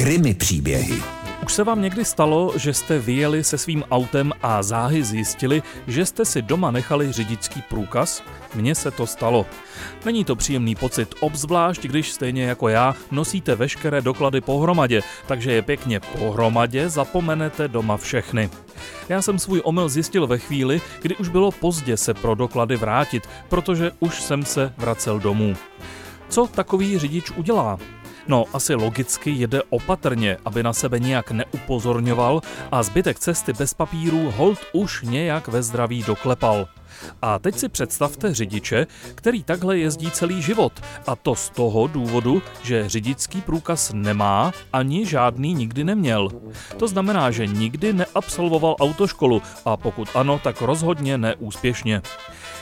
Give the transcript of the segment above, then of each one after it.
Krymy příběhy. Už se vám někdy stalo, že jste vyjeli se svým autem a záhy zjistili, že jste si doma nechali řidičský průkaz? Mně se to stalo. Není to příjemný pocit, obzvlášť když stejně jako já nosíte veškeré doklady pohromadě, takže je pěkně pohromadě zapomenete doma všechny. Já jsem svůj omyl zjistil ve chvíli, kdy už bylo pozdě se pro doklady vrátit, protože už jsem se vracel domů. Co takový řidič udělá? No, asi logicky jede opatrně, aby na sebe nějak neupozorňoval a zbytek cesty bez papírů hold už nějak ve zdraví doklepal. A teď si představte řidiče, který takhle jezdí celý život. A to z toho důvodu, že řidičský průkaz nemá ani žádný nikdy neměl. To znamená, že nikdy neabsolvoval autoškolu a pokud ano, tak rozhodně neúspěšně.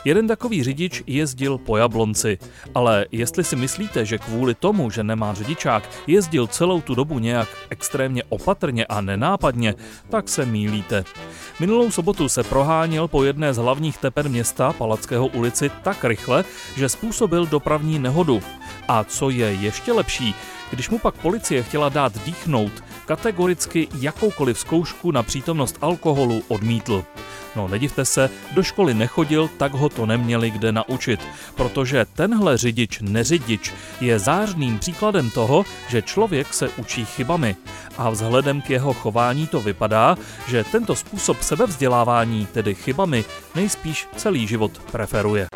Jeden takový řidič jezdil po Jablonci, ale jestli si myslíte, že kvůli tomu, že nemá řidičák, jezdil celou tu dobu nějak extrémně opatrně a nenápadně, tak se mílíte. Minulou sobotu se proháněl po jedné z hlavních tepen města Palackého ulici tak rychle, že způsobil dopravní nehodu. A co je ještě lepší, když mu pak policie chtěla dát dýchnout, kategoricky jakoukoliv zkoušku na přítomnost alkoholu odmítl. No nedivte se, do školy nechodil, tak ho to neměli kde naučit, protože tenhle řidič neřidič je zářným příkladem toho, že člověk se učí chybami. A vzhledem k jeho chování to vypadá, že tento způsob sebevzdělávání, tedy chybami, nejspíš celý život preferuje.